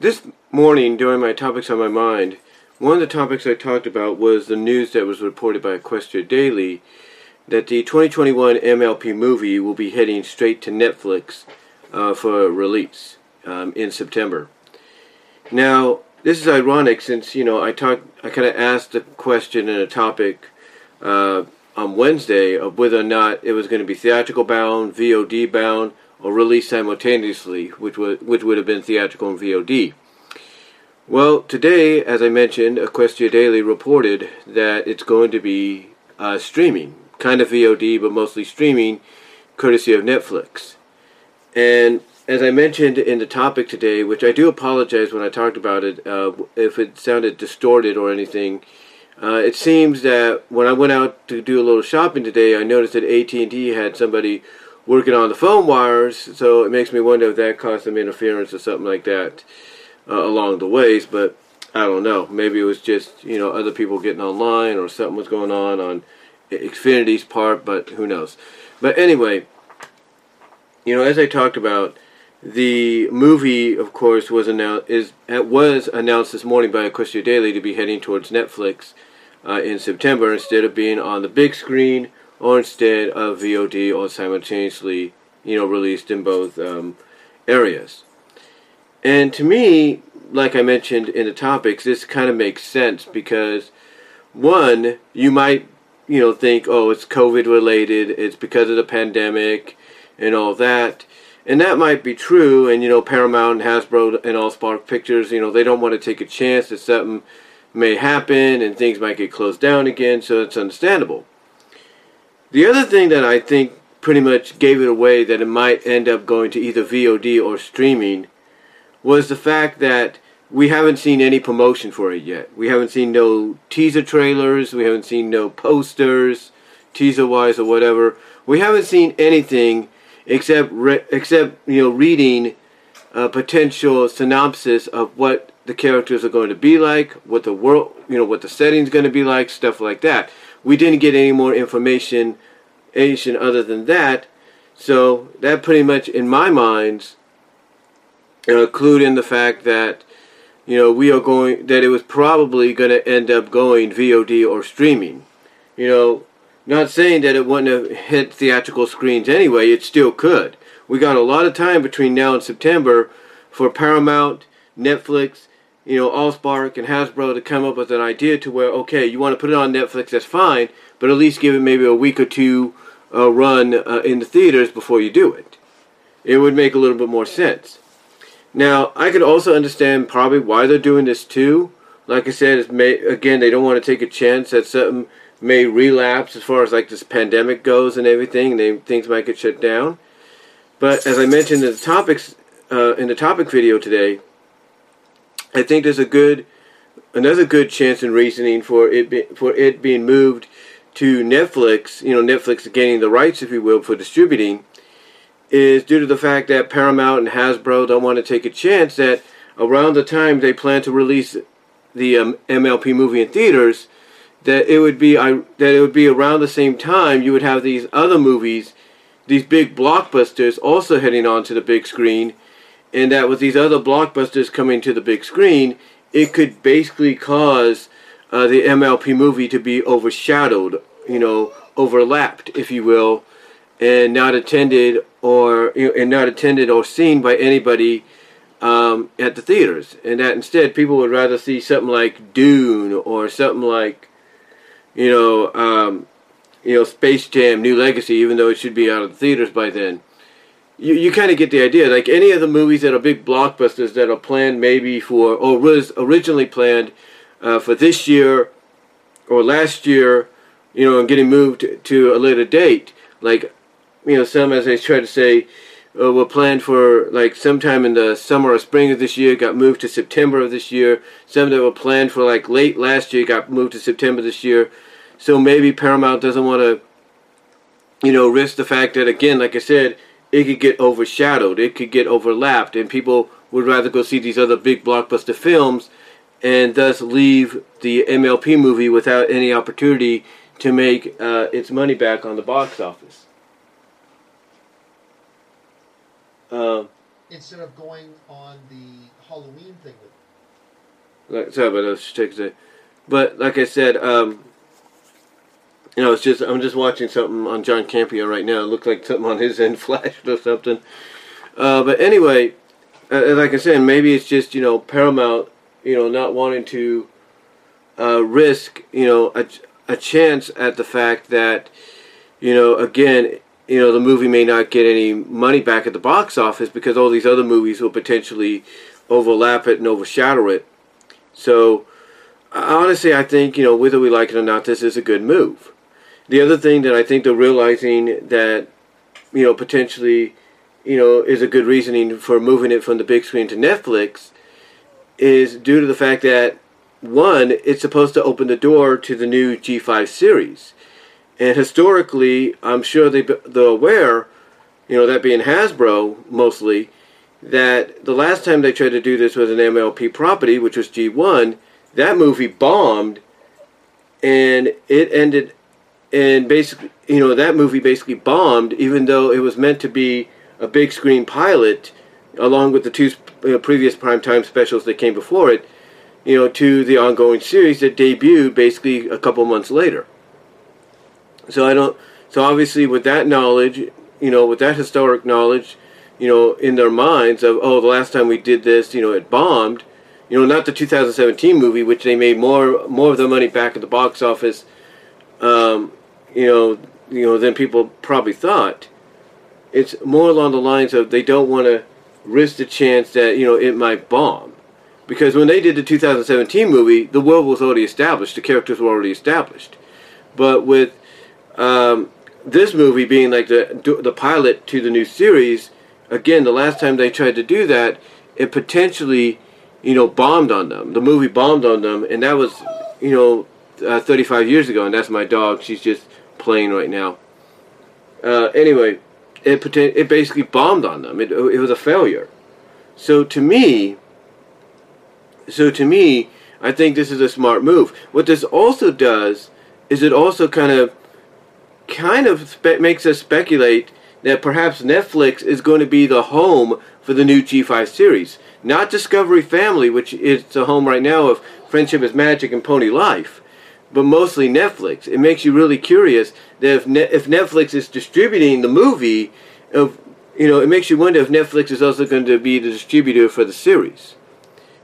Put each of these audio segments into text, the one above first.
this morning, during my topics on my mind, one of the topics I talked about was the news that was reported by Equestria Daily that the 2021 MLP movie will be heading straight to Netflix uh, for release um, in September. Now, this is ironic since you know I talked, I kind of asked the question and a topic uh, on Wednesday of whether or not it was going to be theatrical bound, VOD bound, or released simultaneously, which would which would have been theatrical and VOD. Well, today, as I mentioned, Equestria Daily reported that it's going to be uh, streaming, kind of VOD, but mostly streaming, courtesy of Netflix. And as I mentioned in the topic today, which I do apologize when I talked about it, uh, if it sounded distorted or anything. Uh, it seems that when I went out to do a little shopping today, I noticed that AT&T had somebody working on the phone wires, so it makes me wonder if that caused some interference or something like that uh, along the ways. But I don't know. Maybe it was just you know other people getting online or something was going on on Xfinity's part, but who knows. But anyway, you know, as I talked about, the movie, of course, was announced is was announced this morning by Equestria Daily to be heading towards Netflix uh, in September instead of being on the big screen or instead of VOD or simultaneously, you know, released in both um, areas. And to me, like I mentioned in the topics, this kind of makes sense because one, you might, you know, think, oh, it's COVID related, it's because of the pandemic and all that. And that might be true, and you know, Paramount and Hasbro and Allspark Pictures, you know, they don't want to take a chance that something may happen and things might get closed down again, so it's understandable. The other thing that I think pretty much gave it away that it might end up going to either VOD or streaming was the fact that we haven't seen any promotion for it yet. We haven't seen no teaser trailers, we haven't seen no posters, teaser wise or whatever. We haven't seen anything except re- except you know reading a potential synopsis of what the characters are going to be like, what the world, you know, what the setting's going to be like, stuff like that. We didn't get any more information, information other than that. So that pretty much, in my mind, uh, clued in the fact that you know we are going that it was probably going to end up going VOD or streaming. You know, not saying that it wouldn't have hit theatrical screens anyway, it still could. We got a lot of time between now and September for Paramount, Netflix, you know, Allspark and Hasbro to come up with an idea to where, okay, you want to put it on Netflix, that's fine, but at least give it maybe a week or two uh, run uh, in the theaters before you do it. It would make a little bit more sense. Now, I could also understand probably why they're doing this too. Like I said, may, again, they don't want to take a chance that something may relapse as far as like this pandemic goes and everything. They things might get shut down. But as I mentioned in the topics uh, in the topic video today, I think there's a good another good chance in reasoning for it be, for it being moved to Netflix. You know, Netflix gaining the rights, if you will, for distributing, is due to the fact that Paramount and Hasbro don't want to take a chance that around the time they plan to release the um, MLP movie in theaters that it would be I, that it would be around the same time you would have these other movies, these big blockbusters also heading onto the big screen, and that with these other blockbusters coming to the big screen, it could basically cause uh, the MLP movie to be overshadowed, you know, overlapped, if you will, and not attended or you know, and not attended or seen by anybody um, at the theaters, and that instead people would rather see something like Dune or something like you know, um, you know, Space Jam: New Legacy, even though it should be out of the theaters by then. You, you kind of get the idea. Like any of the movies that are big blockbusters that are planned maybe for, or was originally planned uh, for this year or last year, you know, and getting moved to a later date. Like, you know, some, as I try to say, uh, were planned for like sometime in the summer or spring of this year, got moved to September of this year. Some that were planned for like late last year got moved to September this year. So maybe Paramount doesn't want to, you know, risk the fact that again, like I said, it could get overshadowed, it could get overlapped, and people would rather go see these other big blockbuster films, and thus leave the MLP movie without any opportunity to make uh, its money back on the box office. Uh, instead of going on the Halloween thing with. Like, sorry about those tickets. But like I said, um, you know, it's just I'm just watching something on John Campea right now. It looked like something on his end flashed or something. Uh, but anyway, uh, like I said, maybe it's just you know Paramount, you know, not wanting to uh, risk you know a, a chance at the fact that you know again you know the movie may not get any money back at the box office because all these other movies will potentially overlap it and overshadow it. So honestly, I think you know whether we like it or not, this is a good move. The other thing that I think they're realizing that you know potentially you know is a good reasoning for moving it from the big screen to Netflix is due to the fact that one, it's supposed to open the door to the new G5 series. And historically, I'm sure they, they're aware, you know, that being Hasbro mostly, that the last time they tried to do this with an MLP property, which was G1, that movie bombed and it ended and basically you know that movie basically bombed even though it was meant to be a big screen pilot along with the two you know, previous primetime specials that came before it you know to the ongoing series that debuted basically a couple months later. So i don't so obviously with that knowledge you know with that historic knowledge you know in their minds of oh the last time we did this you know it bombed you know, not the 2017 movie, which they made more more of the money back at the box office, um, you know, you know, than people probably thought. It's more along the lines of they don't want to risk the chance that you know it might bomb, because when they did the 2017 movie, the world was already established, the characters were already established, but with um, this movie being like the the pilot to the new series, again, the last time they tried to do that, it potentially you know, bombed on them. The movie bombed on them, and that was, you know, uh, 35 years ago. And that's my dog. She's just playing right now. Uh, anyway, it it basically bombed on them. It it was a failure. So to me, so to me, I think this is a smart move. What this also does is it also kind of kind of makes us speculate that perhaps Netflix is going to be the home for the new G5 series. Not Discovery Family, which is the home right now of Friendship is Magic and Pony Life, but mostly Netflix. It makes you really curious that if, ne- if Netflix is distributing the movie, of you know, it makes you wonder if Netflix is also going to be the distributor for the series.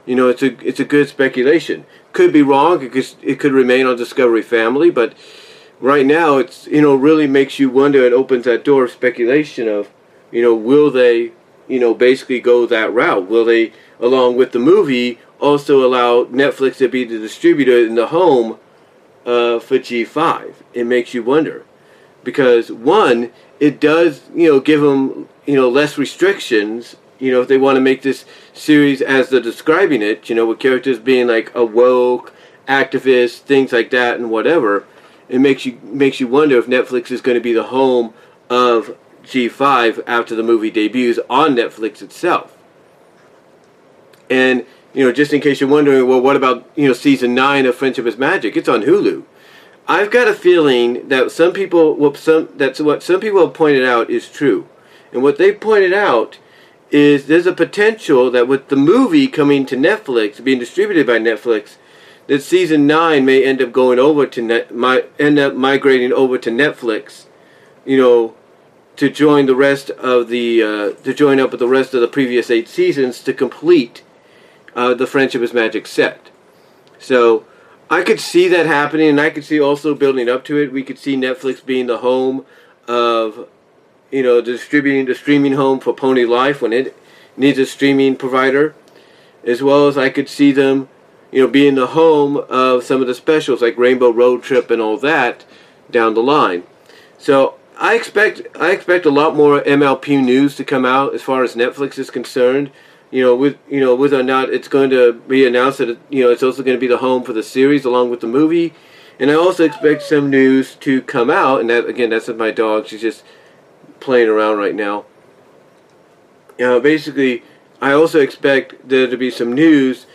You know, it's a it's a good speculation. Could be wrong. It could it could remain on Discovery Family, but right now it's you know really makes you wonder and opens that door of speculation of you know will they you know, basically go that route? Will they, along with the movie, also allow Netflix to be the distributor in the home uh, for G5? It makes you wonder. Because, one, it does, you know, give them, you know, less restrictions, you know, if they want to make this series as they're describing it, you know, with characters being like a woke, activist, things like that, and whatever. It makes you makes you wonder if Netflix is going to be the home of G5 after the movie debuts on Netflix itself. And, you know, just in case you're wondering, well, what about, you know, season 9 of Friendship is Magic? It's on Hulu. I've got a feeling that some people, well, some, that's what some people have pointed out is true. And what they pointed out is there's a potential that with the movie coming to Netflix, being distributed by Netflix, that season 9 may end up going over to net, my, end up migrating over to Netflix, you know, to join the rest of the uh, to join up with the rest of the previous eight seasons to complete uh, the Friendship is Magic set. So I could see that happening, and I could see also building up to it. We could see Netflix being the home of you know distributing the streaming home for Pony Life when it needs a streaming provider, as well as I could see them you know being the home of some of the specials like Rainbow Road Trip and all that down the line. So I expect I expect a lot more MLP news to come out as far as Netflix is concerned. You know, with you know whether or not it's going to be announced that you know it's also going to be the home for the series along with the movie, and I also expect some news to come out. And that again, that's my dog. She's just playing around right now. Know, basically, I also expect there to be some news,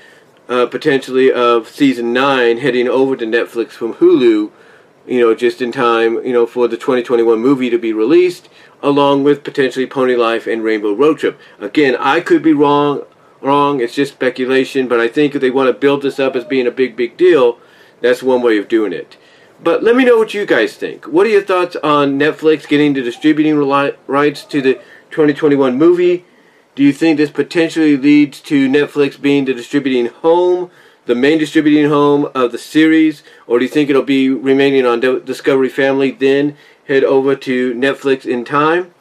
uh, potentially of season nine heading over to Netflix from Hulu you know, just in time, you know, for the 2021 movie to be released, along with potentially Pony Life and Rainbow Road Trip. Again, I could be wrong, wrong. It's just speculation, but I think if they want to build this up as being a big, big deal, that's one way of doing it. But let me know what you guys think. What are your thoughts on Netflix getting the distributing rights to the 2021 movie? Do you think this potentially leads to Netflix being the distributing home, the main distributing home of the series, or do you think it'll be remaining on Discovery Family, then head over to Netflix in time?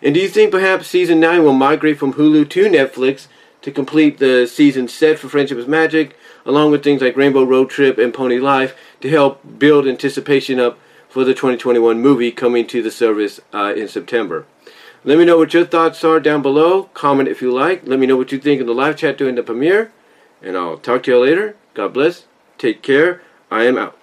And do you think perhaps season 9 will migrate from Hulu to Netflix to complete the season set for Friendship is Magic, along with things like Rainbow Road Trip and Pony Life to help build anticipation up for the 2021 movie coming to the service uh, in September. Let me know what your thoughts are down below. Comment if you like. Let me know what you think in the live chat during the premiere. And I'll talk to you later. God bless. Take care. I am out.